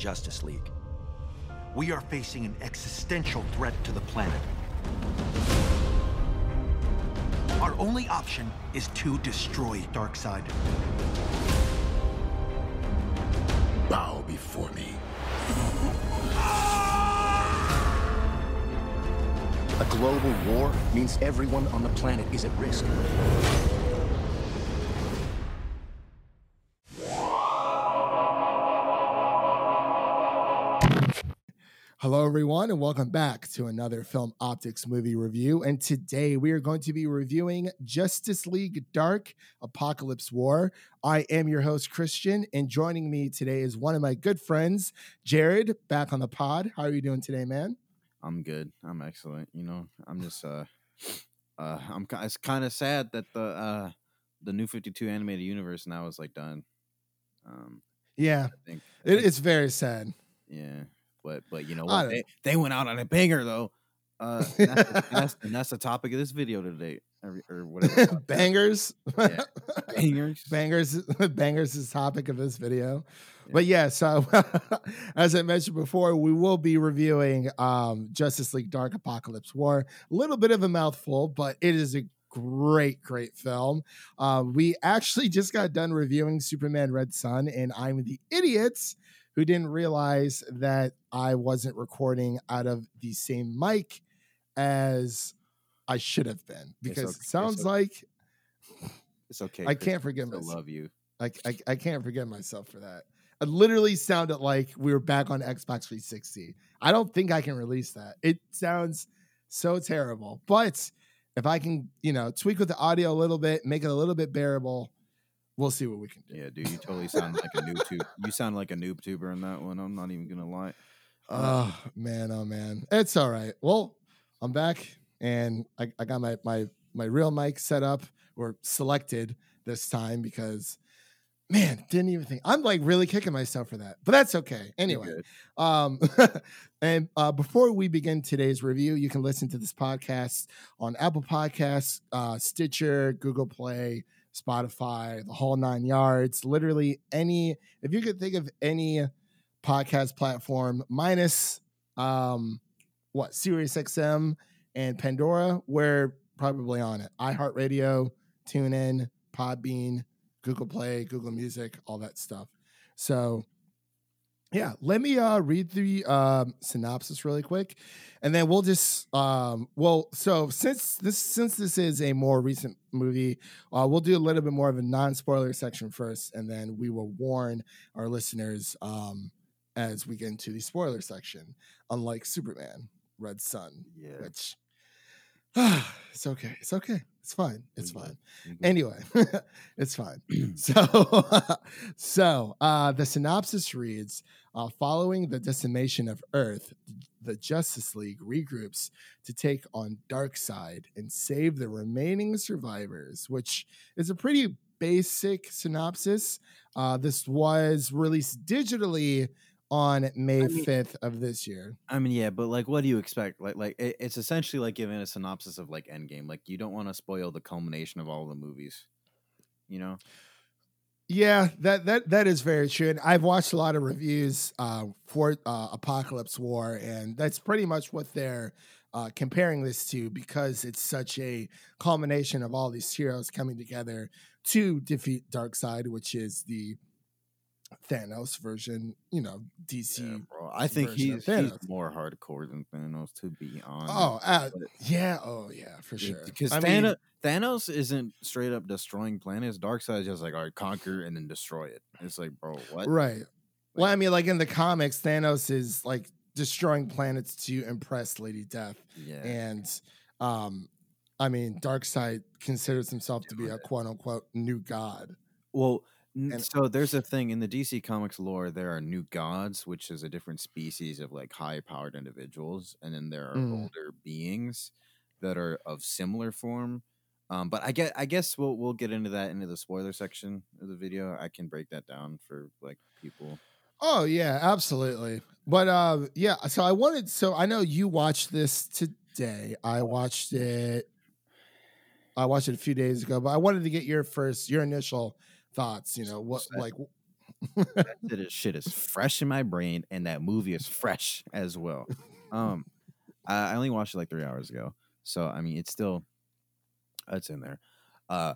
Justice League. We are facing an existential threat to the planet. Our only option is to destroy Darkseid. Bow before me. A global war means everyone on the planet is at risk. Hello, everyone, and welcome back to another Film Optix movie review. And today we are going to be reviewing Justice League Dark Apokolips War. I am your host, Christian, and joining me today is one of my good friends, Jared, back on the pod. How are you doing today, man? I'm good. I'm excellent. You know, I'm just uh uh I'm it's kind of sad that the uh the new 52 animated universe now is like done. Um Yeah, I think, I it, think- it's very sad. yeah, but but you know what? They, they went out on a banger though. Uh and that's, and that's, and that's the topic of this video today or, or whatever. bangers. Yeah. Bangers. bangers bangers is topic of this video but yeah so as i mentioned before we will be reviewing um justice league dark Apokolips war a little bit of a mouthful but it is a great great film um we actually just got done reviewing superman red sun and i'm the idiots who didn't realize that i wasn't recording out of the same mic as i should have been because okay, it it's sounds okay. like It's okay. I can't forgive myself. I love you. I, I, I can't forgive myself for that. It literally sounded like we were back on Xbox 360. I don't think I can release that. It sounds so terrible. But if I can, you know, tweak with the audio a little bit, make it a little bit bearable, we'll see what we can do. Yeah, dude, you totally sound like a noob tube. You sound like a noob tuber in that one. I'm not even gonna lie. Oh man, oh man. It's all right. Well, I'm back and I, I got my my my real mic set up or selected this time because man, didn't even think I'm like really kicking myself for that. But that's okay. Anyway. Um, and uh, before we begin today's review, you can listen to this podcast on Apple Podcasts, uh, Stitcher, Google Play, Spotify, the whole nine yards. Literally any, if you could think of any podcast platform minus um, what Sirius XM and Pandora, we're probably on it. iHeartRadio, TuneIn, Podbean, Google Play, Google Music, all that stuff. So yeah, let me uh read the um synopsis really quick and then we'll just um well so since this since this is a more recent movie, uh we'll do a little bit more of a non-spoiler section first and then we will warn our listeners um as we get into the spoiler section unlike Superman Red Sun Yeah. which it's okay. It's okay. It's fine. It's fine. Anyway, it's fine. so, so uh, the synopsis reads: uh, Following the decimation of Earth, the Justice League regroups to take on Darkseid and save the remaining survivors, which is a pretty basic synopsis. Uh, this was released digitally on May I mean- 5th of this year. I mean, yeah, but like, what do you expect? Like, like it, it's essentially like giving a synopsis of like Endgame. Like, you don't want to spoil the culmination of all the movies. You know? Yeah, that that that is very true. And I've watched a lot of reviews uh, for uh, Apokolips War, and that's pretty much what they're uh, comparing this to because it's such a culmination of all these heroes coming together to defeat Darkseid, which is the Thanos version, you know, DC. Yeah, bro. I think he's, he's more hardcore than Thanos, to be honest. Oh, uh, yeah, oh yeah, for sure. Because I Thanos, mean, Thanos isn't straight up destroying planets. Darkseid's just like, all right, conquer and then destroy it. It's like, bro, what? right. Well, I mean, like in the comics, Thanos is like destroying planets to impress Lady Death. Yeah. and um i mean darkseid considers himself to be a quote unquote new god Well, n- And- so there's a thing in the DC Comics lore. There are new gods, which is a different species of like high-powered individuals, and then there are Mm. older beings that are of similar form. Um, but I get, I guess we'll we'll get into that into the spoiler section of the video. I can break that down for like people. oh yeah absolutely but uh yeah so i wanted so i know you watched this today i watched it i watched it a few days ago but i wanted to get your first your initial thoughts you know what Say. like that shit is- fresh in my brain, and that movie is fresh as well. Um, I, I only watched it like three hours ago, so I mean, it's still it's in there. Uh,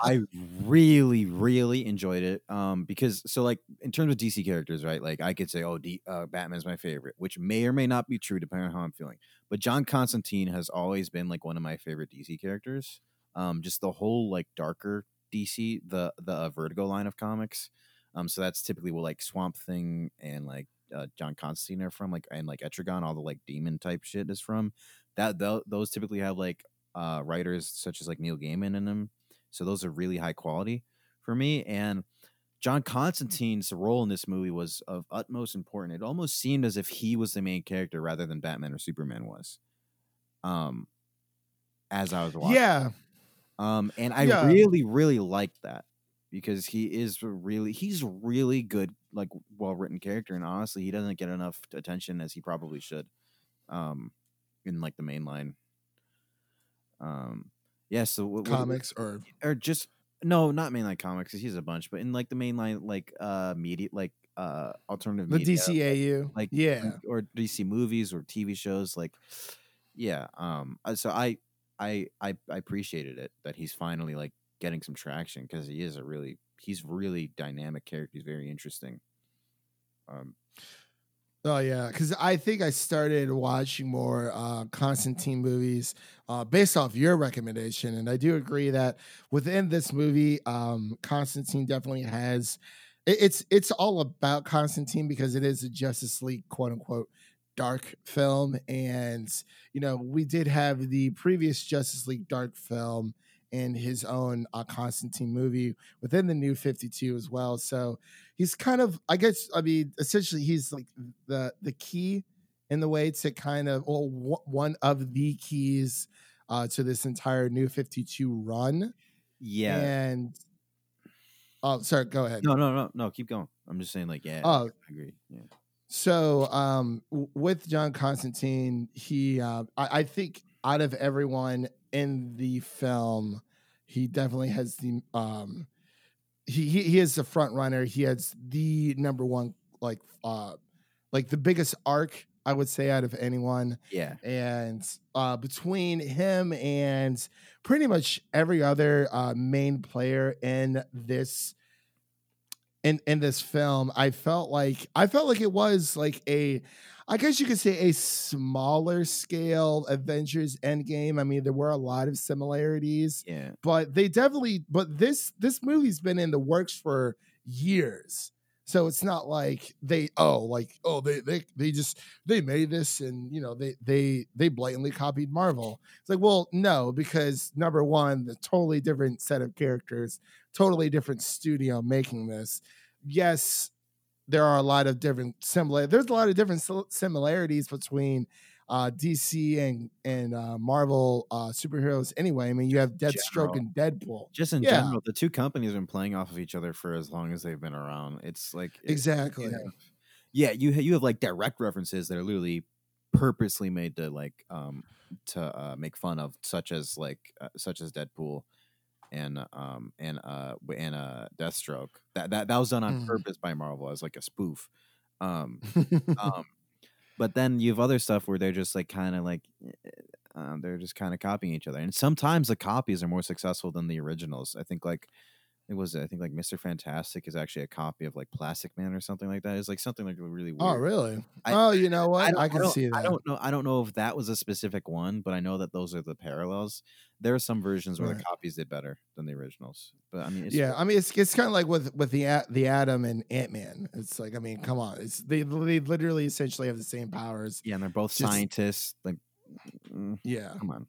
I really, really enjoyed it. Um, because so like in terms of DC characters, right? Like I could say, oh, D, uh, Batman's my favorite, which may or may not be true depending on how I'm feeling. But John Constantine has always been like one of my favorite DC characters. Um, just the whole like darker DC, the the uh, Vertigo line of comics. Um, so that's typically what like Swamp Thing and like uh, John Constantine are from, like and like Etrigan, all the like demon type shit is from. That tho- those typically have like uh writers such as like Neil Gaiman in them. So those are really high quality for me. And John Constantine's role in this movie was of utmost importance. It almost seemed as if he was the main character rather than Batman or Superman was. Um, as I was watching. yeah, Um, and I Yeah. really, really liked that because he is really, he's really good, like, well written character, and honestly, he doesn't get enough attention as he probably should. Um, in like the main line. Um, yeah. So what, what- comics or or just no, not mainline comics. He's a bunch, but in like the mainline, like uh, media, like uh, alternative the media, DCAU. like yeah, or DC movies or TV shows like yeah um uh, so I I I, I appreciated it that he's finally like getting some traction because he is a really he's really dynamic character he's very interesting um Oh yeah, because I think I started watching more uh, Constantine movies uh, based off your recommendation, and I do agree that within this movie, um, Constantine definitely has. it- It's it's all about Constantine because it is a Justice League quote unquote dark film, and you know we did have the previous Justice League dark film and his own uh, Constantine movie within the new Fifty Two as well. So he's kind of i guess i mean essentially he's like the the key in the way to kind of well w- one of the keys uh to this entire new 52 run. Yeah. And oh sorry go ahead. No no no no keep going. I'm just saying like yeah Oh. i agree yeah so um with john constantine he uh I, I think out of everyone in the film he definitely has the um he he, he is the front runner. He has the number one like uh like the biggest arc i would say out of anyone. Yeah. And uh, between him and pretty much every other uh, main player in this in in this film, I felt like I felt like it was like a, I guess you could say a smaller scale Avengers Endgame. I mean, there were a lot of similarities, yeah. but they definitely but this this movie's been in the works for years. So it's not like they oh like oh they they they just they made this and you know they they they blatantly copied marvel. It's like well no because number one the totally different set of characters totally different studio making this yes there are a lot of different similar there's a lot of different similarities between uh, DC and and uh, Marvel uh, superheroes. Anyway, I mean, you have Deathstroke General. and Deadpool. just in Yeah. general the two companies have been playing off of each other for as long as they've been around it's like Exactly. you have- yeah you ha- you have like direct references that are literally purposely made to like um to uh make fun of such as like uh, such as deadpool and um and uh and uh deathstroke. That that, that was done on Mhm. purpose by marvel as like a spoof. Um um but then you have other stuff where they're just like kind of like eh, um, they're just kind of copying each other and sometimes the copies are more successful than the originals. I think like it was i think like mr fantastic is actually a copy of like plastic man or something like that it's like something like really oh, weird oh, really? I- oh, you know what? don't- I, can don't- see that. I don't know. I don't know if that was a specific one, but I know that those are the parallels. There are some versions where the copies did better than the originals, but I mean, it's yeah, I mean, it's it's kind of like with with the the Atom and Ant Man. It's like, I mean, come on, it's they they literally essentially have the same powers. yeah, and they're both just- scientists. Like, Yeah. come on,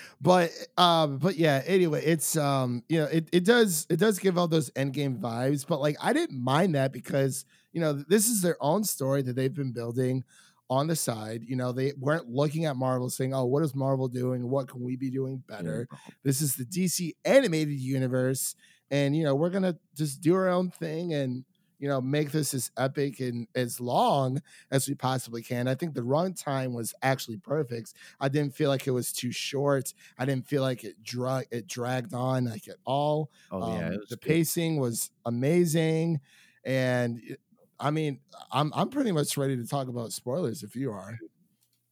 but um but yeah anyway it's um you know it, it does it does give all those endgame vibes but like i didn't mind that because you know this is their own story that they've been building on the side you know they weren't looking at marvel saying oh what is marvel doing? What can we be doing better? This is the dc animated universe and you know we're gonna just do our own thing and you know make this as epic and as long as we possibly can. I think the runtime was actually perfect. I didn't feel like it was too short. I didn't feel like it drag it dragged on like at all. Oh yeah, Um, was the good. pacing was amazing, and it- I mean, I'm I'm pretty much ready to talk about spoilers if you are.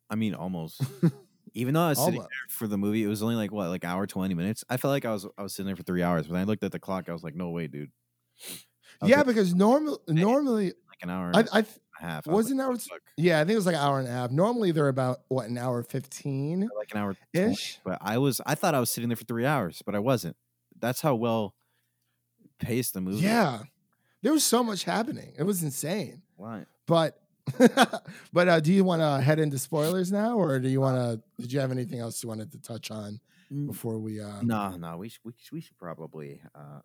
I mean, almost. Even though I was sitting there for the movie, it was only like what, like hour twenty minutes. I felt like I was I was sitting there for three hours. When I looked at the clock, I was like, no way, dude. Yeah, because normal normally like an hour I, I half. I was wasn't like, hour. Yeah, I think it was like an hour and a half. Normally they're about what an hour fifteen like an hour ish. But I was I thought I was sitting there for three hours, but I wasn't. That's how well paced the movie. Yeah, there was so much happening. It was insane. Why? But but uh, do you want to head into spoilers now, or do you want to? Did you have anything else you wanted to touch on before we? uh No, no, we should we, should- we should probably uh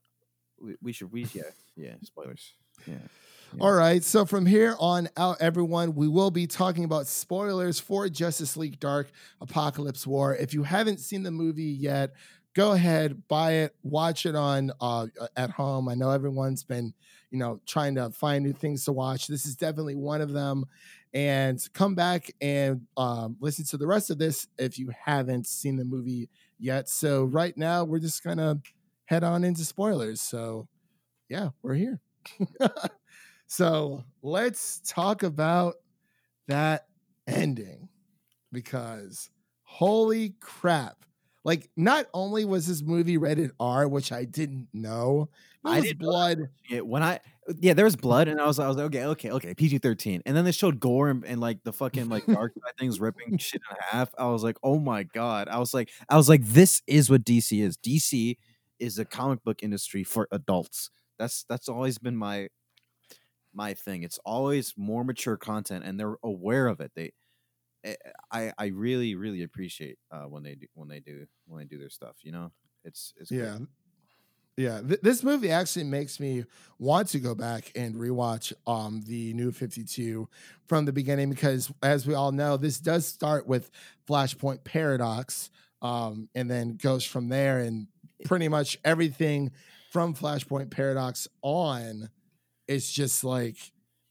we, we should we yeah yeah spoilers yeah. yeah. All right. So from here on out, everyone, we will be talking about spoilers for Justice League Dark Apokolips War. If you haven't seen the movie yet, go ahead, buy it, watch it on uh, at home. I know everyone's been, you know, trying to find new things to watch. This is definitely one of them. And come back and um, listen to the rest of this if you haven't seen the movie yet. So right now, we're just gonna head on into spoilers. So yeah, we're here. so let's talk about that ending because holy crap. Like, not only was this movie rated R, which I didn't know, I didn't blood. Yeah, when I yeah, there was blood, and I was I was like, okay, okay, okay, PG thirteen, and then they showed gore and, and like the fucking like dark side things ripping shit in half. I was like, oh my god! I was like, I was like, this is what DC is. DC is a comic book industry for adults. That's that's always been my my thing. It's always more mature content, and they're aware of it. They, eh, I I really really appreciate uh, when they do when they do when they do their stuff. You know, it's it's. Yeah. Yeah, th- this movie actually makes me want to go back and rewatch um the new 52 from the beginning because as we all know, this does start with Flashpoint Paradox um and then goes from there and pretty much everything from Flashpoint Paradox on It's just like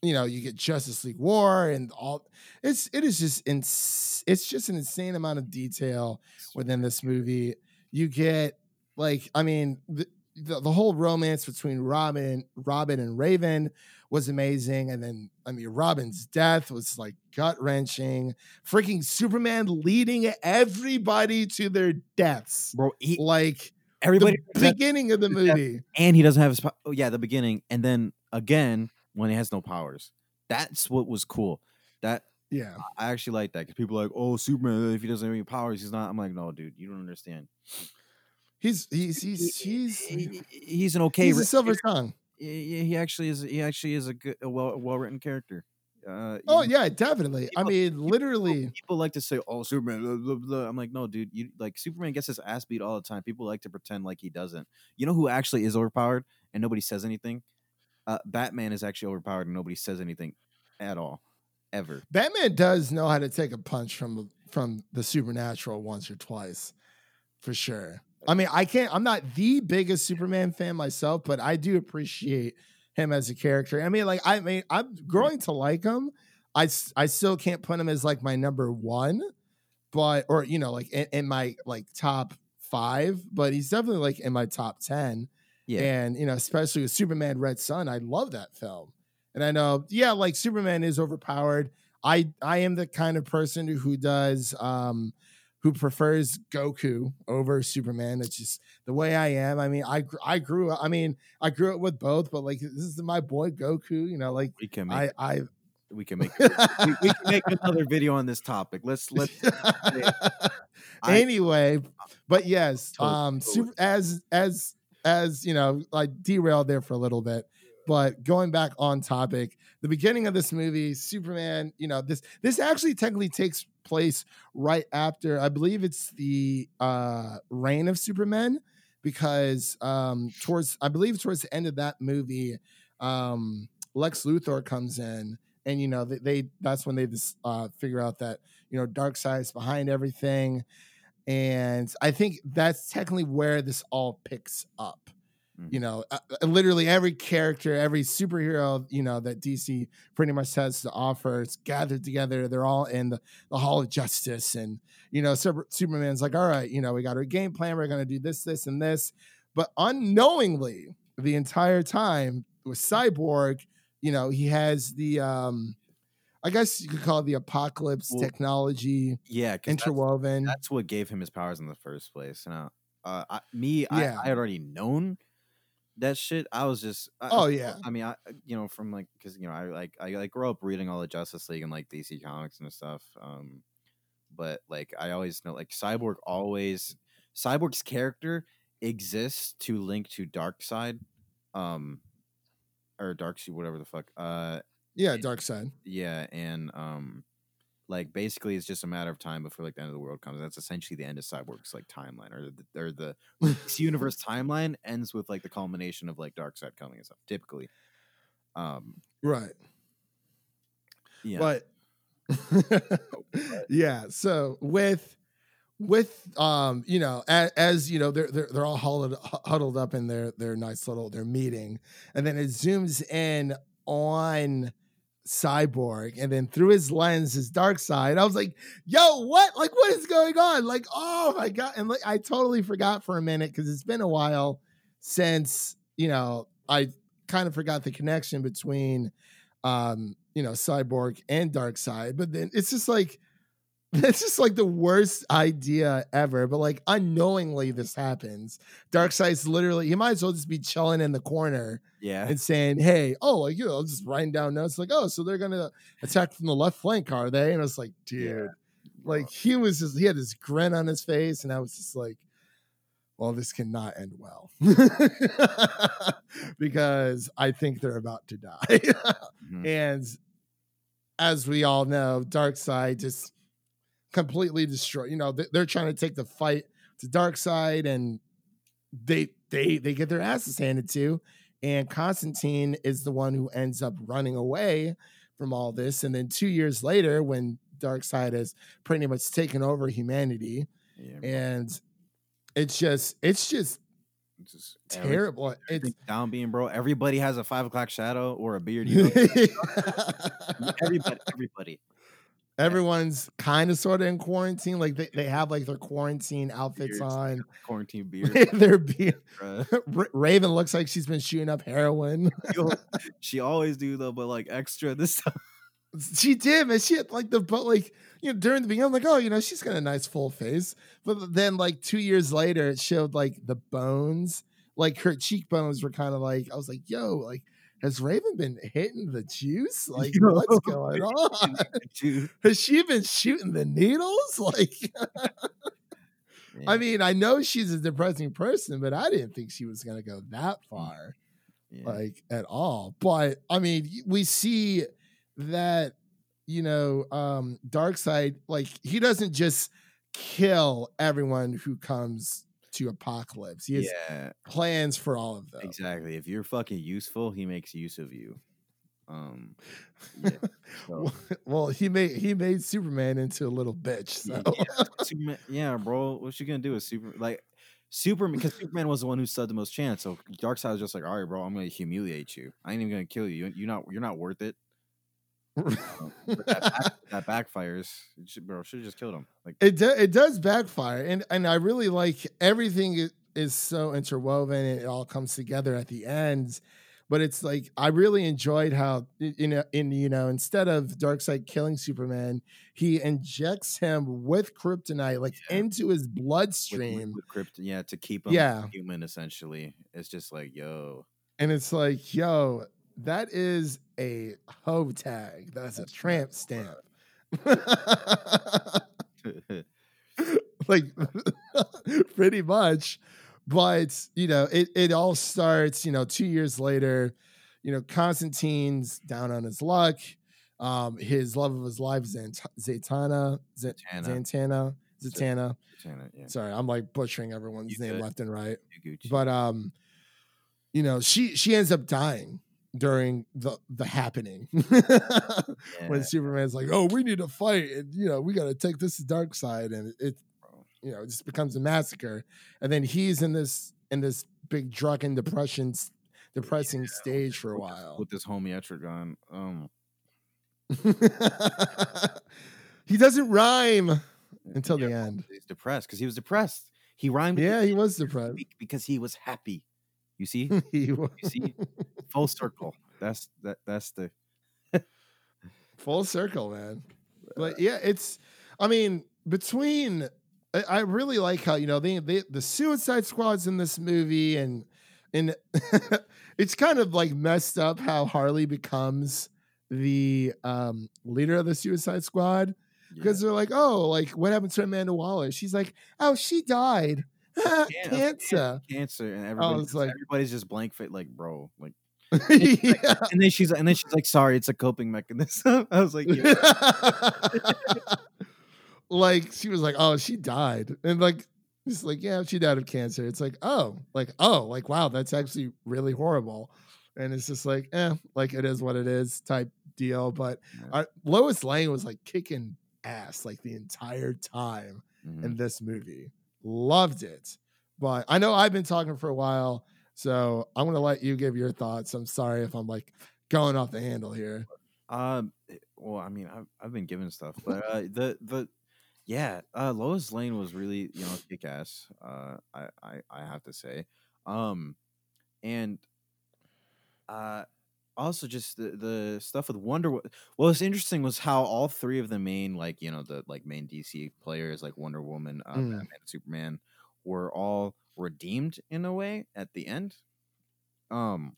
you know, you get Justice League War and all it's it is just ins- it's just an insane amount of detail within this movie. You get like I mean the, the, the whole romance between Robin Robin and Raven was amazing and then I mean Robin's death was like gut wrenching. Freaking Superman leading everybody to their deaths. bro. He, Like everybody the beginning of the movie. and he doesn't have his po- oh yeah the beginning and then again when he has no powers that's what was cool that Yeah. i actually like that because people are like oh superman if he doesn't have any powers he's not i'm like no dude you don't understand He's he's he's he's He- he's an okay he's a silver tongue. he he actually is he actually is a good a well well written character uh Oh you- yeah, definitely. I mean, literally. people like to say oh superman blah, blah, blah." i'm like no dude you like superman gets his ass beat all the time people like to pretend like he doesn't you know who actually is overpowered and nobody says anything uh batman is actually overpowered and nobody says anything at all ever Batman does know how to take a punch from from the supernatural once or twice, for sure. I mean, I can't. I'm not the biggest Superman fan myself, but I do appreciate him as a character. I mean, like, I mean, I'm growing to like him. I I still can't put him as like my number one, but or you know, like in, in my like top five, but he's definitely like in my top ten. yeah And you know, especially with Superman Red Sun, I love that film. And I know, yeah, like Superman is overpowered. I I am the kind of person who does um who prefers Goku over Superman. It's just the way I am. I mean, I I grew up. I mean, I grew up with both, but like this is my boy Goku. You know, like we can make I I. we can make we, we can make another video on this topic let's let's I- anyway, but yes, Totally, um, totally. super, as as as you know, I derailed there for a little bit, but going back on topic, the beginning of this movie, Superman, you know, this this actually technically takes place right after, I believe it's the uh reign of Superman, because um towards I believe towards the end of that movie, um Lex Luthor comes in and you know they, they that's when they just uh figure out that you know Darkseid is behind everything. And i think that's technically where this all picks up You know, uh, uh, literally every character, every superhero, you know, that DC pretty much has to offer is gathered together. They're all in the, the Hall of Justice. And, you know, Super, Superman's like, all right, you know, we got our game plan. We're going to do this, this, and this. But unknowingly, the entire time with Cyborg, you know, he has the, um, I guess you could call it the Apokolips Well, technology Yeah, interwoven. that's what gave him his powers in the first place. Now, uh, I, me, I, I had already known that shit. I was just, I, Oh, yeah. I mean, I, you know, from like, because you know, I like, I like grew up reading all the Justice League and like DC comics and stuff. Um, but like, I always know, like, Cyborg always, Cyborg's character exists to link to Darkseid, um, or Darkseid, whatever the fuck. Uh, Yeah, Darkseid. yeah, and um, like basically, it's just a matter of time before like the end of the world comes. That's essentially the end of Cyborg's like timeline, or the or the universe timeline ends with like the culmination of like Darkseid coming and stuff. Typically, um, Right. yeah, But yeah, so with with um, you know, as, as you know, they're they're they're all huddled huddled up in their their nice little their meeting, and then it zooms in on Cyborg, and then through his lens, his Darkseid. I was like, "Yo, what? Like, what is going on? Like, oh my god!" And like, I totally forgot for a minute because it's been a while since you know I kind of forgot the connection between um, you know, Cyborg and Darkseid. But then it's just like it's just like the worst idea ever. But like unknowingly this happens. Darkseid's literally he might as well just be chilling in the corner yeah, and saying, Hey, oh, like you know, just writing down notes like, oh, so they're gonna attack from the left flank, are they? And I was like, dude, like he was just he had this grin on his face, and I was just like, well, this cannot end well. because I think they're about to die. Mhm. and as we all know, Darkseid just completely destroy. You know, they- they're trying to take the fight to Darkseid, and they they they get their asses handed to. And Constantine is the one who ends up running away from all this. And then two years later, when Darkseid has pretty much taken over humanity, yeah, and it's just it's just just every- terrible. It's down being bro. Everybody has a five o'clock shadow or a beard. You know? everybody, everybody. Everyone's kind of sort of in quarantine. Like they, they have like their quarantine outfits Beards, on. quarantine beard. They're being Raven looks like she's been shooting up heroin. She always do though, but like extra this time. she did, man. She had like the but like you know during the beginning, I'm like, oh, you know, she's got a nice full face. But then like two years later, it showed like the bones, like her cheekbones were kind of like I was like, yo, like has Raven been hitting the juice? Like Yo. what's going on? Has she been shooting the needles? Like I mean, I know she's a depressing person, but I didn't think she was gonna go that far. yeah. like at all. But I mean, we see that you know, um Darkseid, like he doesn't just kill everyone who comes to Apokolips. He has yeah, plans for all of them. exactly. If you're fucking useful, he makes use of you. Um, yeah. So, well, he made he made Superman into a little bitch. So yeah, Superman, yeah, bro. What you gonna do with Super? Like Superman, because Superman was the one who stood the most chance. So Darkseid was just like, all right, bro, I'm gonna humiliate you. I ain't even gonna kill you. You're not, you're not worth it. Oh, but that, back, that backfires, should- bro. Should have just killed him. Like, it do, it does backfire, and and I really like everything is, is so interwoven, and it all comes together at the end. But it's like I really enjoyed how you know in you know instead of Darkseid killing Superman, he injects him with kryptonite like Yeah. into his bloodstream, with, with crypt, yeah, to keep him Yeah. human. Essentially, it's just like, yo, and it's like, yo, that is a hoe tag. That's a tramp stamp. like pretty much. But you know it, it all starts you know two years later. You know constantine's down on his luck. Um his love of his life Zant- zatanna Z- Zatanna. zantana Z- zatanna yeah, sorry i'm like butchering everyone's You name good. left and right. But um you know she she ends up dying during the the happening when superman's like oh we need to fight and you know we got to take this to Darkseid and it you know, it just becomes a massacre. And then he's in this in this big drunken depression depressing stage for a while. with this homie Etrigan. Um, he doesn't rhyme until yeah, the end. He's depressed because he was depressed. He rhymed. Yeah, he was depressed. because he was happy. You see, you see, full circle. That's that. That's the full circle, man. But yeah, it's. I mean, between I, I really like how you know they, they the Suicide Squad's in this movie, and and it's kind of like messed up how Harley becomes the um leader of the Suicide Squad because they're like, oh, like what happened to Amanda Waller? She's like, oh, she died. Can- Cancer. cancer, and everybody's just, like- everybody's just blank fit, like bro, like. yeah. And then she's and then she's like, sorry, it's a coping mechanism. I was like, yeah. like she was like, oh, she died, and like it's like, yeah, she died of cancer. It's like, oh, like oh, like wow, that's actually really horrible, and it's just like, eh, like it is what it is type deal. But Yeah. uh, Lois Lane was like kicking ass like the entire time Mhm. in this movie. Loved it. But I know I've been talking for a while, so I'm gonna let you give your thoughts. I'm sorry if I'm like going off the handle here. Um, eh, well, I mean, I've I've been given stuff, but uh, the the yeah, uh, Lois Lane was really you know kick ass. Uh, I I I have to say, um, and uh, also just the the stuff with Wonder. Wo- What was interesting was how all three of the main like you know the like main DC players like Wonder Woman, uh, Mm. Batman, and Superman were all redeemed in a way at the end. Um,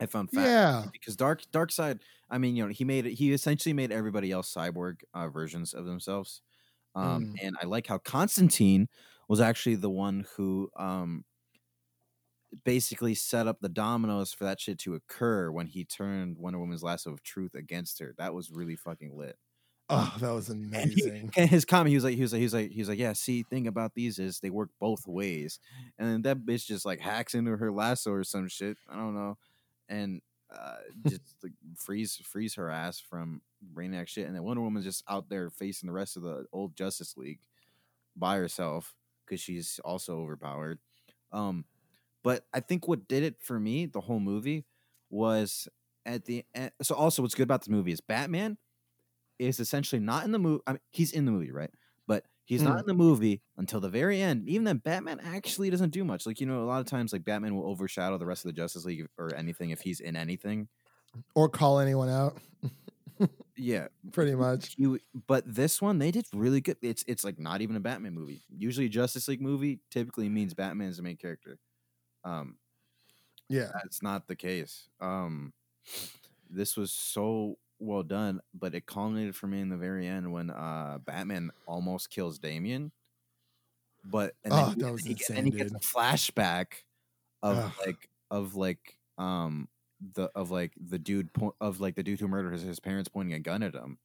I found Yeah. because dark Darkseid i mean you know he made it he essentially made everybody else cyborg uh, versions of themselves um Mm. and i like how constantine was actually the one who um basically set up the dominoes for that shit to occur when he turned wonder woman's lasso of truth against her that was really fucking lit Oh, that was and he- amazing. and his comment, he was like, he was like, he was like, he was like, yeah. See, thing about these is they work both ways, and then that bitch just like hacks into her lasso or some shit. I don't know, and uh, just like freeze freeze her ass from brainiac shit, and then Wonder Woman's just out there facing the rest of the old Justice League by herself because she's also overpowered. Um, but I think what did it for me, the whole movie, was at the end. So also, what's good about the movie is Batman is essentially not in the movie. I mean, he's in the movie, right? But he's not mm-hmm. in the movie until the very end. Even then, Batman actually doesn't do much. Like you know, a lot of times, like Batman will overshadow the rest of the Justice League or anything if he's in anything. or call anyone out, Yeah, pretty much. you. But this one, they did really good. It's it's like not even a Batman movie. Usually, a Justice League movie typically means Batman is the main character. Um, Yeah. that's not the case. Um, this was so well done, but it culminated for me in the very end when uh Batman almost kills Damian. But and then, Oh, he- that was he, insane, and he gets a flashback of Ugh. like of like um the of like the dude po- of like the dude who murdered his, his parents pointing a gun at him,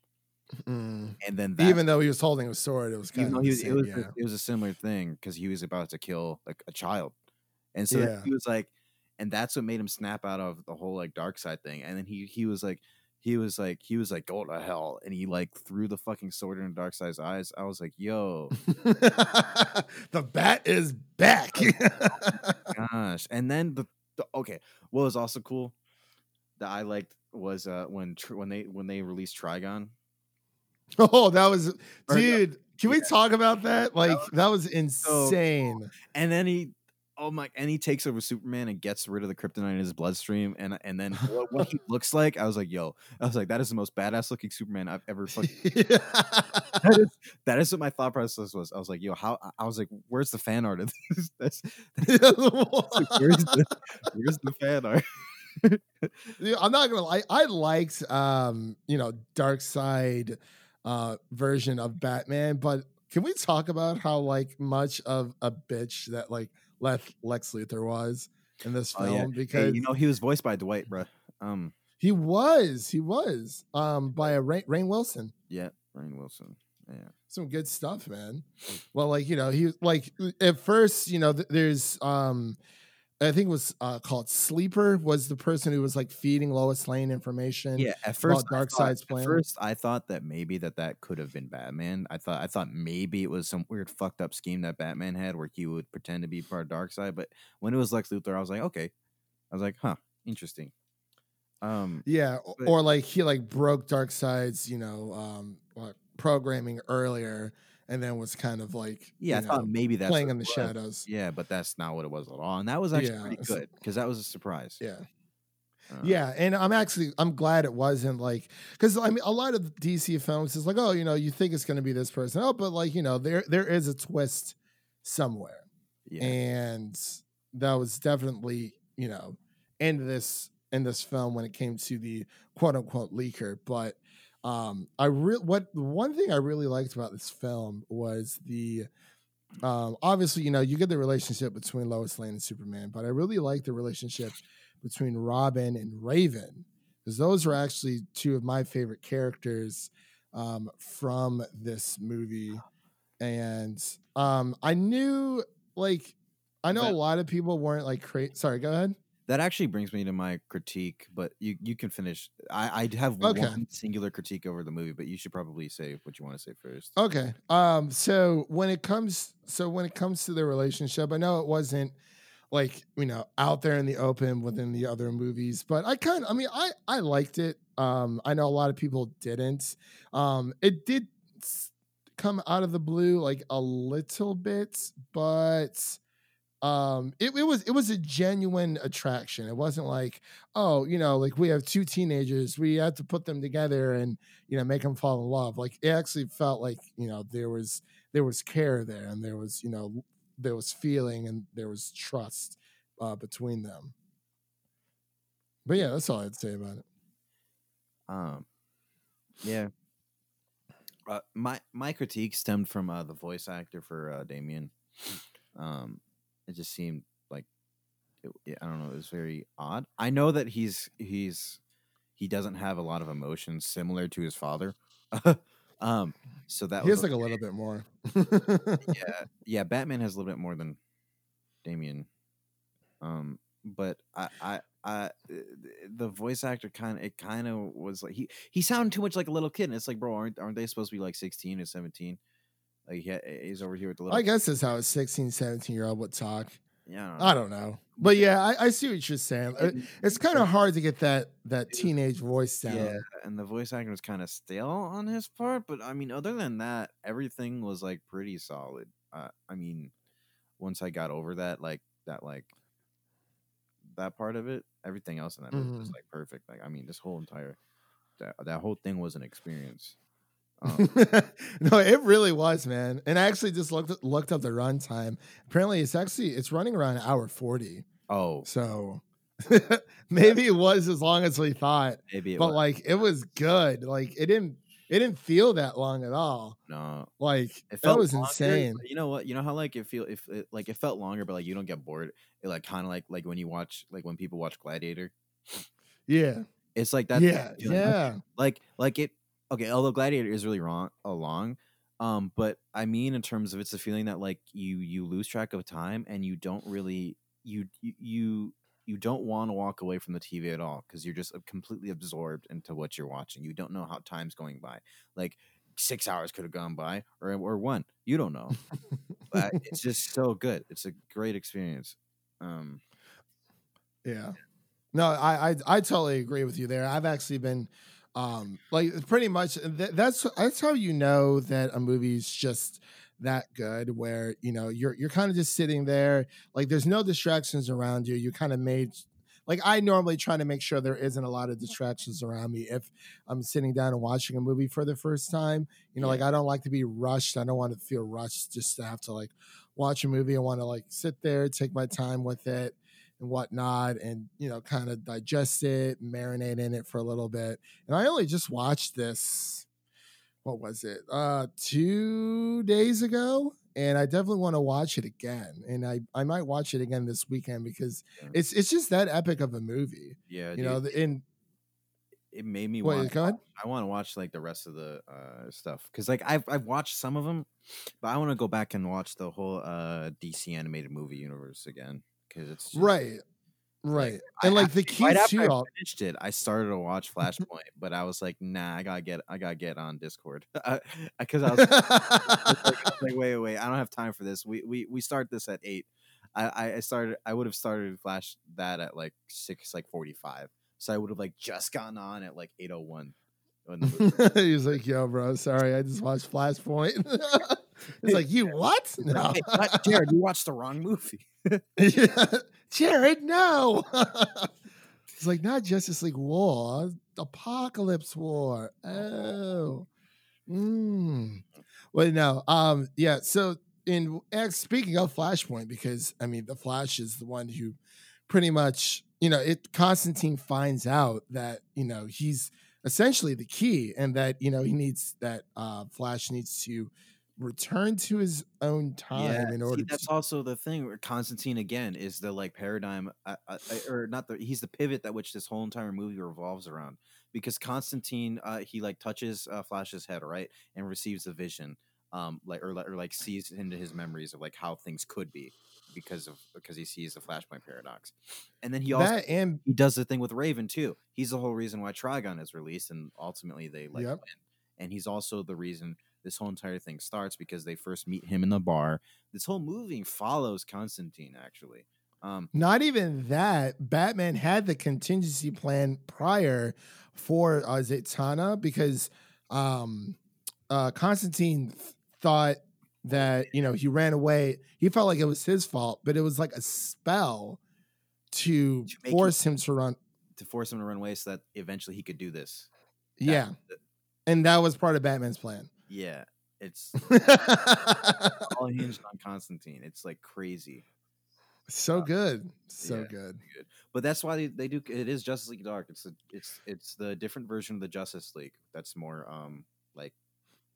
Mm. and then that, Even though he was holding a sword, it was kind of was, it was yeah. a, it was a similar thing because he was about to kill like a child, and so Yeah. he was like, and that's what made him snap out of the whole like Darkseid thing. And then he he was like, he was like, he was like, go to hell, and he like threw the fucking sword in Darkseid's eyes. I was like, yo, the bat is back. gosh. And then the, the okay, what was also cool that I liked was uh when when they when they released Trigon. oh, that was, dude. Can we yeah. talk about that? Like, was that was so insane. and then he oh my and he takes over superman and gets rid of the kryptonite in his bloodstream and and then what, what he looks like i was like yo i was like that is the most badass looking superman i've ever fucking that is that is what my thought process was. I was like yo how i was like where's the fan art of this? That's, that's like, where's the where's the fan art? Yeah, I'm not gonna lie. I liked um, you know, Darkseid uh version of Batman, but can we talk about how like much of a bitch that like Lex, Lex Luthor was in this Oh, film? yeah. Because hey, you know he was voiced by dwight bruh. um he was, he was um by a Rainn, Rainn Wilson. yeah Rainn wilson yeah some good stuff, man. Well, like you know, he like at first, you know, th- there's um I think it was uh, called Sleeper was the person who was like feeding Lois Lane information. Yeah, at first, Darkseid's plan. At first, I thought that maybe that that could have been Batman. I thought I thought maybe it was some weird fucked up scheme that Batman had where he would pretend to be part of Darkseid. But when it was Lex Luthor, I was like, okay. I was like, huh, interesting. Um, Yeah, But- or like he like broke Darkseid's, you know, um programming earlier and then was kind of like yeah, I you thought maybe that's playing in the was. shadows. Yeah, but that's not what it was at all, and that was actually Yeah, pretty good because that was a surprise. Yeah. Uh, Yeah, and I'm actually I'm glad it wasn't like because I mean a lot of DC films is like oh you know you think it's going to be this person oh but like you know there there is a twist somewhere yeah. and that was definitely you know in this in this film when it came to the quote unquote leaker but um i re- what one thing i really liked about this film was the um obviously you know you get the relationship between lois lane and superman but i really like the relationship between robin and raven because those are actually two of my favorite characters um from this movie. And um i knew like i know That- a lot of people weren't like crazy sorry go ahead That actually brings me to my critique, but you you can finish. I I have Okay. one singular critique over the movie, but you should probably say what you want to say first. Okay. Um. So when it comes, so when it comes to the relationship, I know it wasn't like you know out there in the open within the other movies, but I kind of, I mean, I I liked it. Um. I know a lot of people didn't. Um. It did come out of the blue like a little bit, but um it, it was it was a genuine attraction it wasn't like oh you know like we have two teenagers we have to put them together and you know make them fall in love like it actually felt like you know there was there was care there and there was you know there was feeling and there was trust uh between them but yeah that's all i'd say about it Um, yeah. Uh, my my critique stemmed from uh, the voice actor for uh, Damian. Um, it just seemed like it, I don't know. It was very odd. I know that he's he's he doesn't have a lot of emotions similar to his father. um, so that he was has like a little bit more yeah, yeah. Batman has a little bit more than Damian. Um, but I, I, I, the voice actor kind of, it kind of was like he, he sounded too much like a little kid. And it's like, bro, aren't, aren't they supposed to be like sixteen or seventeen? Like he, he's over here with the little. i guess that's how a 16 17 year old would talk yeah, i don't know but yeah i, I see what you're saying Uh, it's kind of hard to get that that teenage voice down Yeah, and the voice acting was kind of stale on his part, but I mean, other than that, everything was like pretty solid. Uh, I mean, once I got over that, like that, like that part of it, everything else in that movie was like perfect. Like, I mean, this whole entire that that whole thing was an experience. Um, no, it really was, man. And I actually just looked looked up the runtime. Apparently, it's actually it's running around hour forty. oh, So maybe it was as long as we thought, maybe it but was, like it was good. Like it didn't it didn't feel that long at all. no. Like It that felt was longer, insane. You know what? You know how like it feel if it, like it felt longer, but like you don't get bored. It like kind of like like when you watch like when people watch Gladiator. Yeah, It's like that. yeah, yeah. like like it okay although gladiator is really wrong along, um but i mean in terms of it's a feeling that like you you lose track of time and you don't really you you you, don't want to walk away from the tv at all because you're just uh, completely absorbed into what you're watching you don't know how time's going by like six hours could have gone by or or one you don't know but it's just so good it's a great experience um Yeah. No, I, I I totally agree with you there. I've actually been um like pretty much th- that's that's how you know that a movie's just that good where you know you're you're kind of just sitting there like there's no distractions around you you kind of made like I normally try to make sure there isn't a lot of distractions around me if I'm sitting down and watching a movie for the first time. You know, Yeah. like I don't like to be rushed. I don't want to feel rushed just to have to like watch a movie. I want to like sit there, take my time with it and whatnot, and you know, kind of digest it, marinate in it for a little bit. And I only just watched this. What was it? Uh, two days ago, and I definitely want to watch it again. And I I might watch it again this weekend because Yeah. it's it's just that epic of a movie. yeah You dude, know, in it made me want go ahead. I want to watch like the rest of the uh stuff because like I've I've watched some of them, but I want to go back and watch the whole uh DC animated movie universe again. Because it's just, right, right, I- and like I- the key right after to I finished it, I started to watch Flashpoint, but I was like, nah, I gotta get, I gotta get on Discord because I was I was like, I was like, wait, wait, I don't have time for this. We we we start this at eight. I I- I started. I would have started Flash that at like six, like forty five. So I would have like just gotten on at like eight oh one. He was like, "Yo, bro, sorry, I just watched Flashpoint." It's like, "You what? No, Jared, you watched the wrong movie. Yeah. Jared, no." It's like not Justice League War, Apokolips War. Oh, mm. well, no, um, yeah. So, in and speaking of Flashpoint, because I mean, the Flash is the one who pretty much, you know, it. Constantine finds out that you know he's essentially the key, and that you know he needs that uh Flash needs to return to his own time in see, order that's to. also the thing. Where Constantine again is the like paradigm, uh, uh, uh, or not the. He's the pivot that which this whole entire movie revolves around. Because Constantine, uh, he like touches uh, Flash's head, right, and receives a vision, um, like or, or like sees into his memories of like how things could be, because of because he sees the Flashpoint paradox, and then he also that and he does the thing with Raven too. He's the whole reason why Trigon is released, and ultimately they like Yep. win. And he's also the reason this whole entire thing starts because they first meet him in the bar. This whole movie follows Constantine actually. Um, Not even that. Batman had the contingency plan prior for uh, Zatanna because um, uh, Constantine thought that you know he ran away. He felt like it was his fault, but it was like a spell to To make him- force him to run. to force him to run away so that eventually he could do this. Yeah, and that was part of Batman's plan. Yeah, it's all hinged on Constantine. It's like crazy. so good, so yeah. good. good. But that's why they, they do it is Justice League Dark. It's a, it's it's the different version of the Justice League that's more um like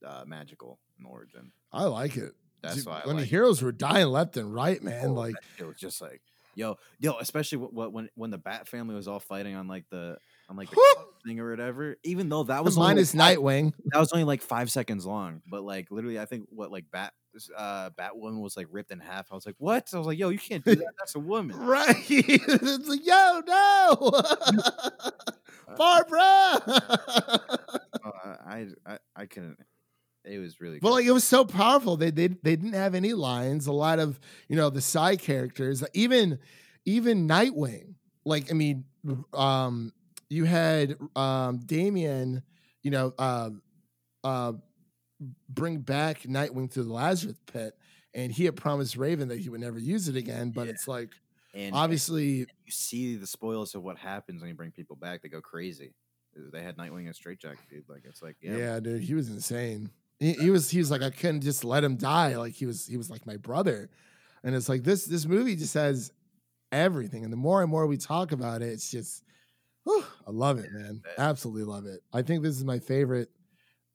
uh magical in origin. I like it. That's Dude, why I when the like it. heroes were dying left and right, man. Oh, like it was just like yo yo, especially wh- wh- when when the Bat family was all fighting on like the on like the thing or whatever. Even though that was minus Nightwing. that was only like five seconds long, but like literally, I think what like Bat uh Batwoman was like ripped in half. I was like, what? I was like, yo, you can't do that. That's a woman. Right. it's like, yo, no. Barbara. Uh, I, I I couldn't. It was really. but good. like it was so powerful. They they they didn't have any lines. A lot of, you know, the side characters, even even Nightwing. Like, I mean, um, you had um Damian, you know, uh uh bring back Nightwing through the Lazarus pit. And he had promised Raven that he would never use it again. But Yeah. it's like and obviously you see the spoils of what happens when you bring people back. They go crazy. They had Nightwing and Straightjacket, dude. Like it's like yeah, Yeah, dude, he was insane. He, he was he was like I couldn't just let him die. Like he was he was like my brother, and it's like this this movie just has everything. And the more and more we talk about it, it's just whew, I love it, man. Absolutely love it. I think this is my favorite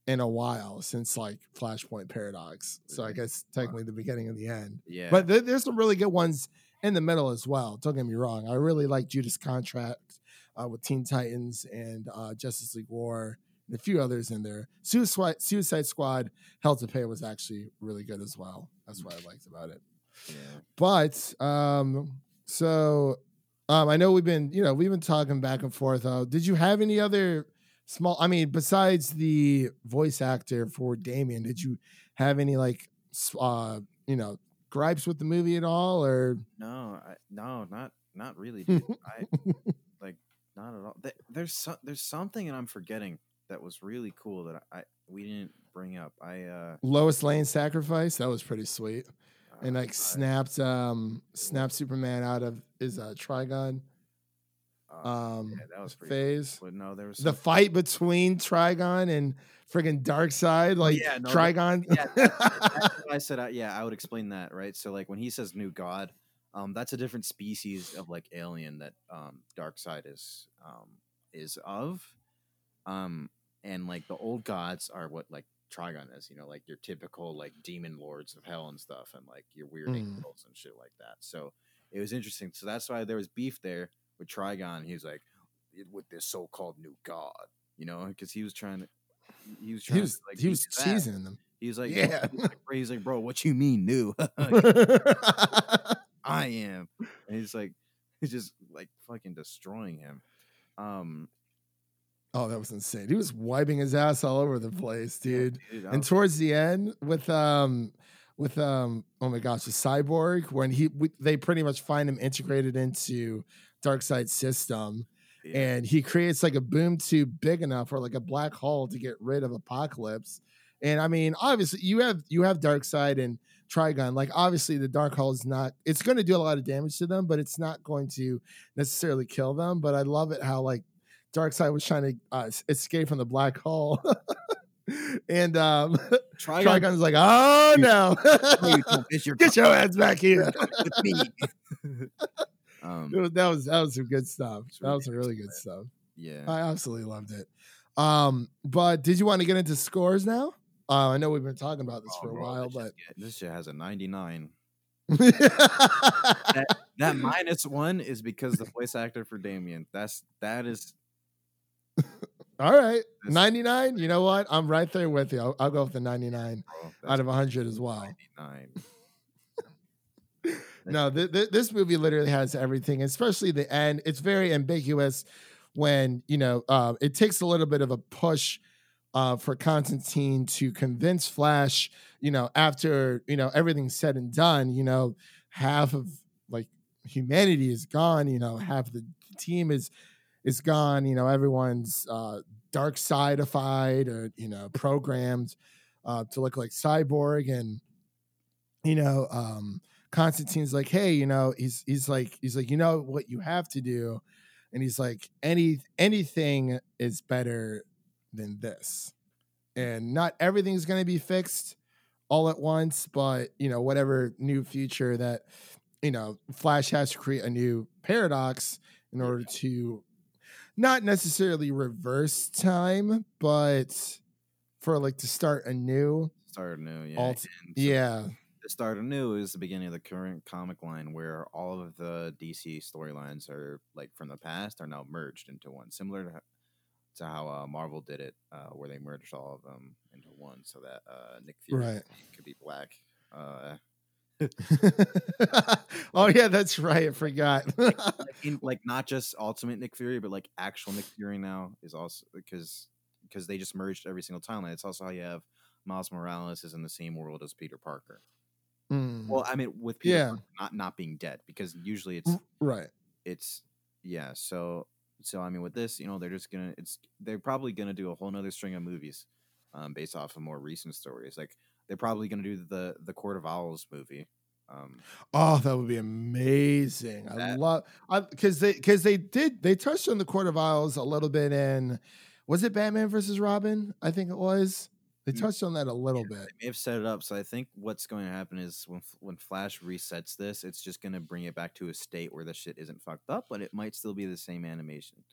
in a while since like Flashpoint Paradox. So I guess technically the beginning and the end. yeah. But there, there's some really good ones in the middle as well. Don't get me wrong. I really like Judas Contract uh, with Teen Titans and uh, Justice League War and a few others in there. Suicide, Suicide Squad, Hell to Pay was actually really good as well. That's what I liked about it. yeah. But um, so um, I know we've been, you know, we've been talking back and forth. Uh, did you have any other small? I mean, besides the voice actor for Damian, did you have any like, uh, you know, gripes with the movie at all, or No, I, no, not not really. I like not at all. There's so, there's something that I'm forgetting that was really cool that I, we didn't bring up. I uh Lois Lane sacrifice? That was pretty sweet. And uh, like I- snapped, um, snapped Superman out of his uh, Trigon uh, um yeah, that was phase. But no, there was the fight between Trigon and friggin' Darkseid, like yeah, no, Trigon. yeah, that's, that's I said. I, yeah, I would explain that, right? So, like when he says "new god," um, that's a different species of like alien that um, Darkseid is um, is of, um, and like the old gods are what like Trigon is, you know, like your typical like demon lords of hell and stuff, and like your weird Mm. angels and shit like that. So it was interesting. So that's why there was beef there with Trigon. He was like, with this so-called new god, you know, because he was trying to. He was trying he was to like he was teasing them. He was like, Yeah. he's like, bro, he's like, bro, what you mean new? I am. and he's like, he's just like fucking destroying him. Um, Oh, that was insane. He was wiping his ass all over the place, dude. dude, And towards the end, with um, with um, oh my gosh, the cyborg when he we, they pretty much find him integrated into Darkseid's system, yeah, and he creates like a boom tube big enough or like a black hole to get rid of Apokolips. And I mean, obviously, you have you have Darkseid and Trigon. Like, obviously, the Dark Hole is not. It's going to do a lot of damage to them, but it's not going to necessarily kill them. But I love it how like Darkseid was trying to uh, escape from the black hole. and um, Trigon, Trigon's like, oh no, you don't miss your get your ass back here. um, was- that was that was some good stuff. That was some really good stuff. yeah. I absolutely loved it. Um, but did you want to get into scores now? Uh, I know we've been talking about this Oh, for a bro, while, this but shit- this shit has a 99. all That minus one is because the voice actor for Damian. That's that is right, This- 99. You know what? I'm right there with you. I'll, I'll go with the 99 bro, out of 100 as well. 99. No, th- th- this movie literally has everything, especially the end. It's very ambiguous when you know uh, it takes a little bit of a push uh, for Constantine to convince Flash. You know, after you know everything's said and done, you know, half of like humanity is gone. You know, half the team is is gone. You know, everyone's uh, dark sideified or you know programmed uh, to look like cyborg, and you know. um Constantine's like, hey, you know, he's he's like, he's like, you know what you have to do, and he's like, any anything is better than this, and not everything's gonna be fixed all at once, but you know, whatever new future that you know, Flash has to create a new paradox in order to not necessarily reverse time, but for like to start anew. Start anew, yeah. Alt- so Yeah, the start anew is the beginning of the current comic line where all of the DC storylines are like from the past are now merged into one, similar to, to how uh, Marvel did it, uh, where they merged all of them into one, so that uh, Nick Fury Right. could be black. Oh yeah, that's right. I forgot. like, in, like not just Ultimate Nick Fury, but like actual Nick Fury now is also because because they just merged every single timeline. It's also how you have Miles Morales is in the same world as Peter Parker. Mm, Well, I mean, with Peter Yeah. Parker not not being dead, because usually it's right. it's yeah. So so I mean, with this, you know, they're just gonna it's they're probably gonna do a whole nother string of movies, um, based off of more recent stories. Like they're probably gonna do the the Court of Owls movie. Um, Oh, that would be amazing. I love because they because they did they touched on the Court of Owls a little bit in was it Batman versus Robin? I think it was. They Mm. touched on that a little bit. they may have set it up. So I think what's going to happen is when when Flash resets this, it's just going to bring it back to a state where the shit isn't fucked up, but it might still be the same animation,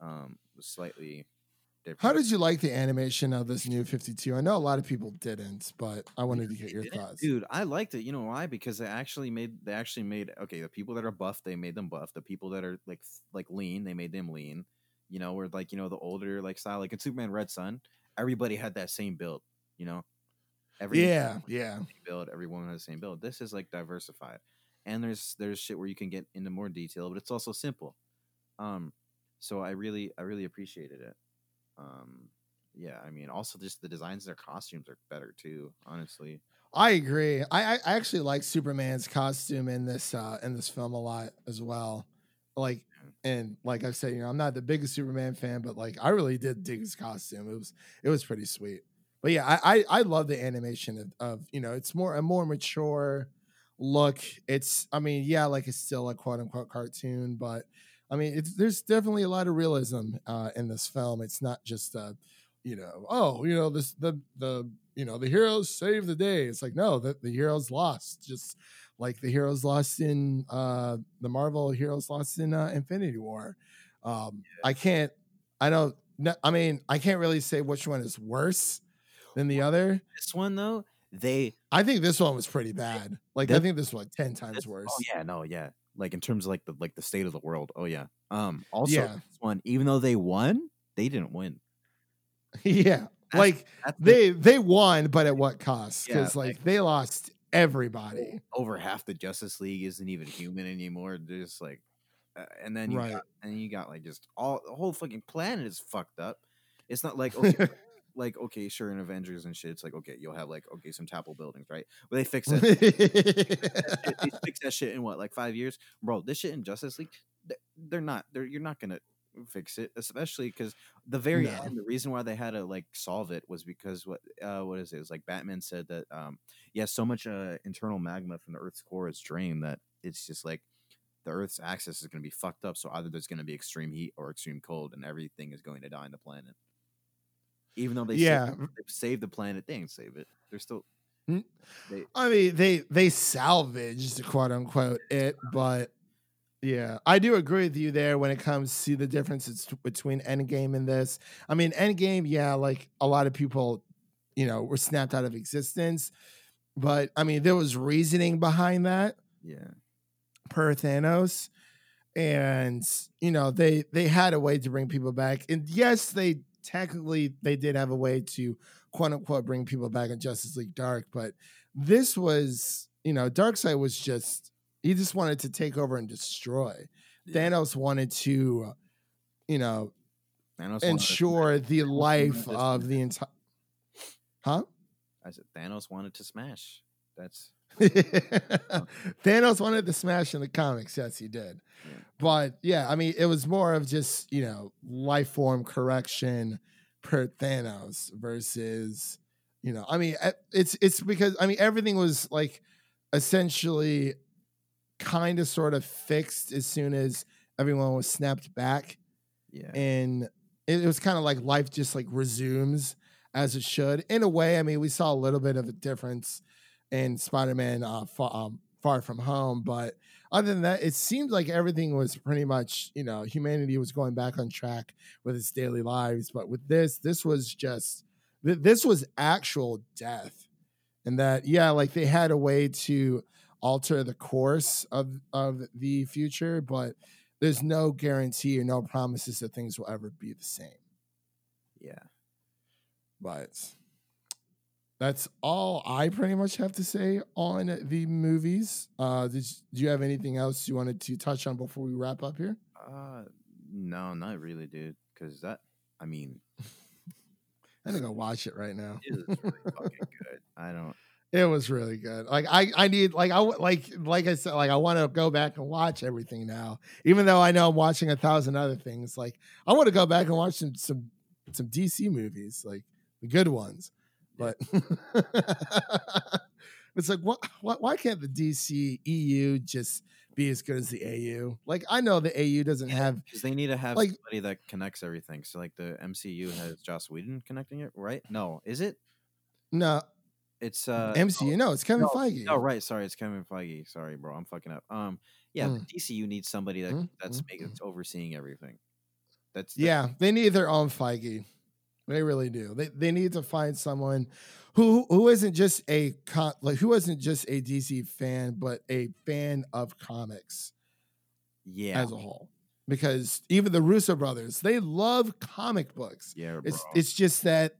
um, slightly different. How did you like the animation of this new 52? I know a lot of people didn't, but I wanted to get your thoughts. dude? I liked it. You know why? Because they actually made they actually made okay. The people that are buff, they made them buff. The people that are like like lean, they made them lean. You know, where like you know the older like style, like in Superman Red Sun, everybody had that same build. You know, every Yeah, yeah. build. Every woman has the same build. This is like diversified, and there's there's shit where you can get into more detail, but it's also simple. Um, so I really I really appreciated it. Um, yeah, I mean, also just the designs of their costumes are better too. Honestly, I agree. I, I I actually like Superman's costume in this uh in this film a lot as well. Like and like I said, you know, I'm not the biggest Superman fan, but like I really did dig his costume. It was it was pretty sweet. But yeah, I I, I love the animation of, of you know, it's more a more mature look. It's I mean, yeah, like it's still a quote unquote cartoon, but I mean, it's there's definitely a lot of realism uh, in this film. It's not just uh, you know, oh, you know, this the the you know the heroes save the day. It's like no, the, the heroes lost, just like the heroes lost in uh, the Marvel heroes lost in uh, Infinity War. Um, I can't, I don't, no, I mean, I can't really say which one is worse than the other. this one though, they I think this one was pretty bad. Like I think this was like ten times this- worse. Oh yeah, no, yeah. Like in terms of like the like the state of the world. Oh yeah. Um. Also, Yeah. this one, even though they won, they didn't win. yeah, That's- like That's the- they they won, but at what cost? Yeah, Because like they lost everybody. over half the Justice League isn't even human anymore. They're just like, uh, and then you Right. got, and you got like just all the whole fucking planet is fucked up. It's not like okay, like okay, sure, in Avengers and shit, it's like okay, you'll have like okay, some chapel buildings, right? But they fix it. they fix that shit in what like five years, bro. This shit in Justice League, they're not. They're you're not gonna fix it, especially because the very No. end, the reason why they had to like solve it was because what uh what is it? It's like Batman said that um yeah, so much uh internal magma from the Earth's core is drained that it's just like the Earth's axis is gonna be fucked up. So either there's gonna be extreme heat or extreme cold, and everything is going to die on the planet. Even though they Yeah. saved, saved the planet, they didn't save it. They're still they I mean, they they salvaged quote unquote it, but yeah, I do agree with you there when it comes to the differences between Endgame and this. I mean, Endgame, yeah, like a lot of people, you know, were snapped out of existence, but I mean, there was reasoning behind that yeah. per Thanos, and you know, they they had a way to bring people back, and yes, they technically they did have a way to quote unquote bring people back in Justice League Dark, but this was, you know, Darkseid was just he just wanted to take over and destroy. Yeah. Thanos wanted to, you know, Thanos ensure the life of the entire. Huh? I said Thanos wanted to smash. That's Thanos wanted to smash in the comics. Yes, he did. Yeah. But yeah, I mean, it was more of just you know life form correction per Thanos versus you know. I mean, it's it's because I mean everything was like essentially kind of sort of fixed as soon as everyone was snapped back yeah. and it, it was kind of like life just like resumes as it should in a way i mean we saw a little bit of a difference in spider-man uh, far, um, far from home but other than that it seemed like everything was pretty much you know humanity was going back on track with its daily lives but with this this was just th- this was actual death and that yeah like they had a way to alter the course of of the future but there's no guarantee or no promises that things will ever be the same. yeah. But that's all I pretty much have to say on the movies. Uh, did, do you have anything else you wanted to touch on before we wrap up here? Uh, no, not really, dude. Because that, I mean, I'm gonna go watch it right now. it is really fucking good. I don't. It was really good. Like I, I need like I like like I said like I want to go back and watch everything now. Even though I know I'm watching a thousand other things, like I want to go back and watch some some some DC movies, like the good ones. But it's like what, what why can't the DC EU just be as good as the AU? Like I know the AU doesn't have Because they need to have Like- somebody that connects everything. So, like, the MCU has Joss Whedon connecting it, right? No, is it? no It's uh MCU. No, it's Kevin no, Feige. Oh, right. Sorry, it's Kevin Feige. Sorry, bro. I'm fucking up. Um, yeah, Mm. the DCU needs somebody that Mm, that's mm, making that's overseeing everything. That's, that's Yeah, they need their own Feige. They really do. They they need to find someone who who isn't just a con, like who isn't just a DC fan, but a fan of comics yeah, as a whole. Because even the Russo brothers, they love comic books. yeah, bro. It's it's just that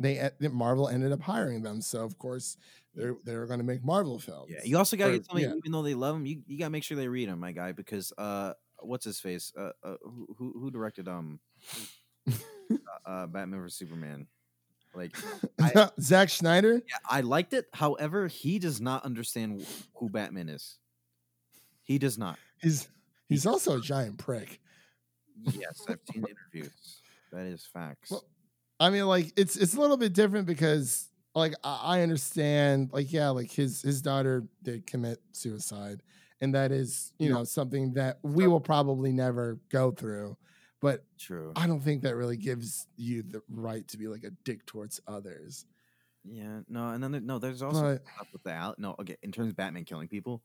they that Marvel ended up hiring them, so of course they're they're going to make Marvel films. Yeah, you also gotta Or- get somebody, yeah. even though they love them, you, you gotta make sure they read them, my guy, because uh, what's his face? Uh, uh who who- who directed um, uh, uh, Batman vs Superman? Like, I- Zack Snyder. yeah, I liked it. However, he does not understand who Batman is. He does not. He's he's also a giant prick. Yes, I've seen interviews. That is facts. Well, I mean, like it's it's a little bit different because like I, I understand, like yeah, like his his daughter did commit suicide, and that is you Yeah. know something that we will probably never go through. But True. I don't think that really gives you the right to be like a dick towards others. Yeah. No, and then there, no, there's also But stuff with the out. No, okay. In terms of Batman killing people,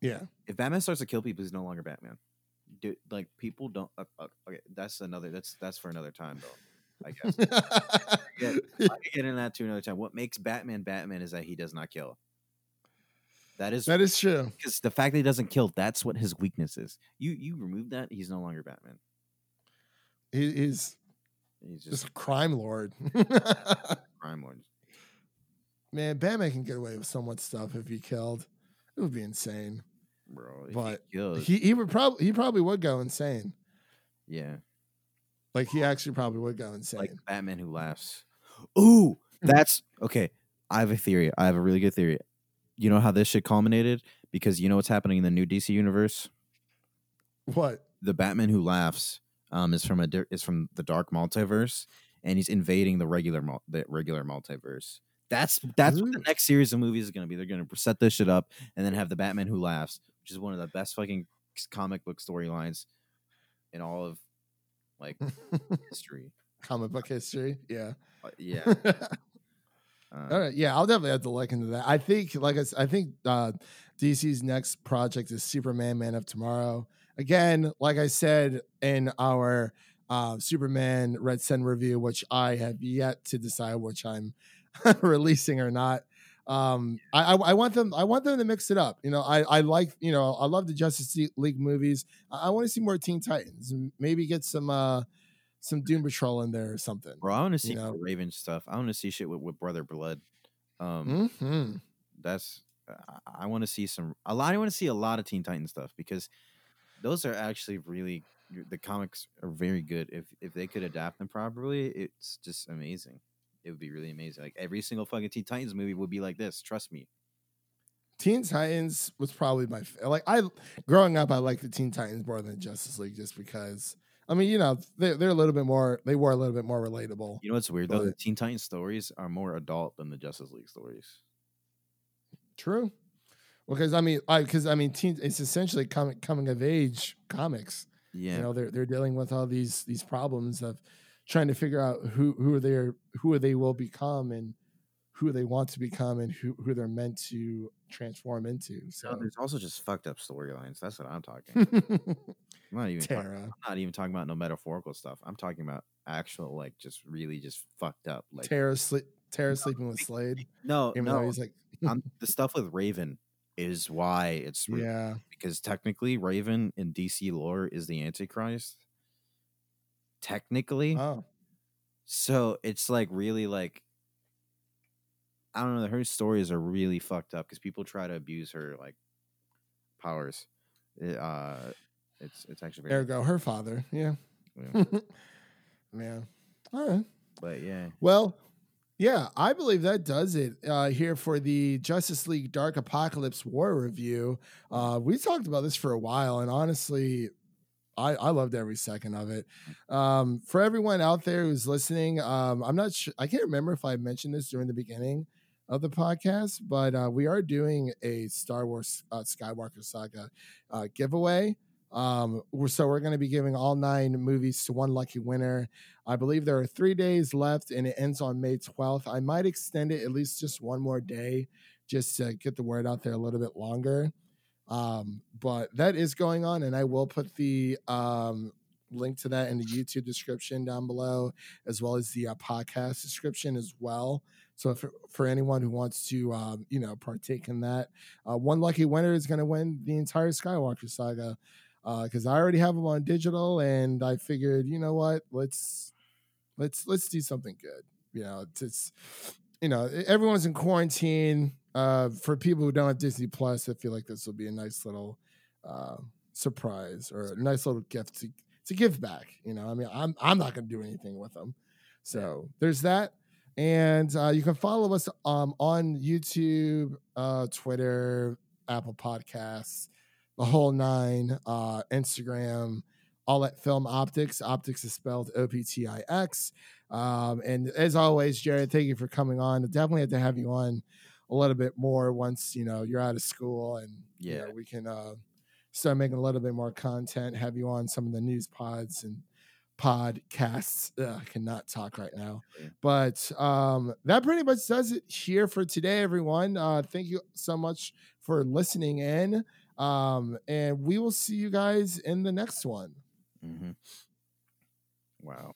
yeah, if Batman starts to kill people, he's no longer Batman. Dude, like people don't. Uh, uh, okay, that's another. That's that's for another time, though. I guess. Yeah, I get into that to another time. What makes Batman Batman is that he does not kill. That is that is true. because the fact that he doesn't kill. That's what his weakness is. You you remove that, he's no longer Batman. He, he's He's just just a crime lord. crime lord. Man, Batman can get away with so much stuff if he killed. It would be insane. bro. he But killed- He he would probably he probably would go insane. yeah, Like he actually probably would go insane. like Batman who laughs. Ooh, mm-hmm. that's okay. I have a theory. I have a really good theory. You know how this shit culminated because you know what's happening in the new DC universe. what? The Batman who laughs um, is from a is from the dark multiverse, and he's invading the regular mul- the regular multiverse. That's that's what the next series of movies is going to be. They're going to set this shit up and then have the Batman who laughs, which is one of the best fucking comic book storylines in all of like history. Comic book history. Yeah. Uh, yeah. Um, All right. Yeah, I'll definitely have to look into that. I think, like I, I think uh, DC's next project is Superman Man of Tomorrow. Again, like I said in our uh, Superman Red Sun review, which I have yet to decide which I'm releasing or not. Um, I, I I want them I want them to mix it up. You know, I I like you know I love the Justice League movies. I, I want to see more Teen Titans. Maybe get some uh some Doom Patrol in there or something. Bro, I want to see know. Raven stuff. I want to see shit with, with Brother Blood. Um, hmm that's I- I want to see some a lot. I want to see a lot of Teen Titan stuff because those are actually really the comics are very good. If if they could adapt them properly, it's just amazing. It would be really amazing. Like every single fucking Teen Titans movie would be like this. Trust me. Teen Titans was probably my like I growing up I liked the Teen Titans more than Justice League just because I mean you know they're they're a little bit more they were a little bit more relatable. You know what's weird though? The Teen Titans stories are more adult than the Justice League stories. True, because I mean I because I mean teen it's essentially coming coming of age comics. Yeah. You know they're they're dealing with all these these problems of trying to figure out who who they are, who they will become and who they want to become and who who they're meant to transform into. So So there's also just fucked up storylines. That's what I'm talking. I'm not even talking, I'm not even talking about no metaphorical stuff. I'm talking about actual like just really just fucked up like Tara sleep Tara sleeping with Slade. no Even no he's like I'm, the stuff with Raven is why it's really, yeah. because technically Raven in DC lore is the Antichrist. Technically, Oh, so it's like really like I don't know. Her stories are really fucked up because people try to abuse her like powers. It, uh, it's it's actually very ergo her father. Yeah. yeah. Man. All right. but yeah. Well, yeah, I believe that does it uh, here for the Justice League Dark Apokolips War review. Uh, we talked about this for a while, and honestly, I, I loved every second of it. Um, for everyone out there who's listening, um, I'm not sure, I can't remember if I mentioned this during the beginning of the podcast, but uh, we are doing a Star Wars uh, Skywalker Saga uh, giveaway. Um, so we're going to be giving all nine movies to one lucky winner. I believe there are three days left and it ends on May 12th. I might extend it at least just one more day just to get the word out there a little bit longer. Um, but that is going on, and I will put the um, link to that in the YouTube description down below, as well as the uh, podcast description as well. So for, for anyone who wants to, um, you know, partake in that, uh, one lucky winner is going to win the entire Skywalker saga because I already have them on digital, and I figured, you know what, let's let's let's do something good. You know, it's, it's you know everyone's in quarantine. Uh, for people who don't have Disney Plus, I feel like this will be a nice little uh, surprise or a nice little gift to to give back. You know, I mean, I'm I'm not going to do anything with them, so there's that. And uh, you can follow us um, on YouTube, uh, Twitter, Apple Podcasts, the whole nine, uh, Instagram, all at Film Optix. Optix is spelled O P T I X. Um, and as always, Jared, thank you for coming on. I Definitely have to have you on a little bit more once you know you're out of school and you Yeah. know, we can uh, start making a little bit more content. Have you on some of the news pods and podcasts. Ugh, I cannot talk right now. But um, that pretty much does it here for today, everyone. Uh, thank you so much for listening in. Um, and we will see you guys in the next one. hmm Wow.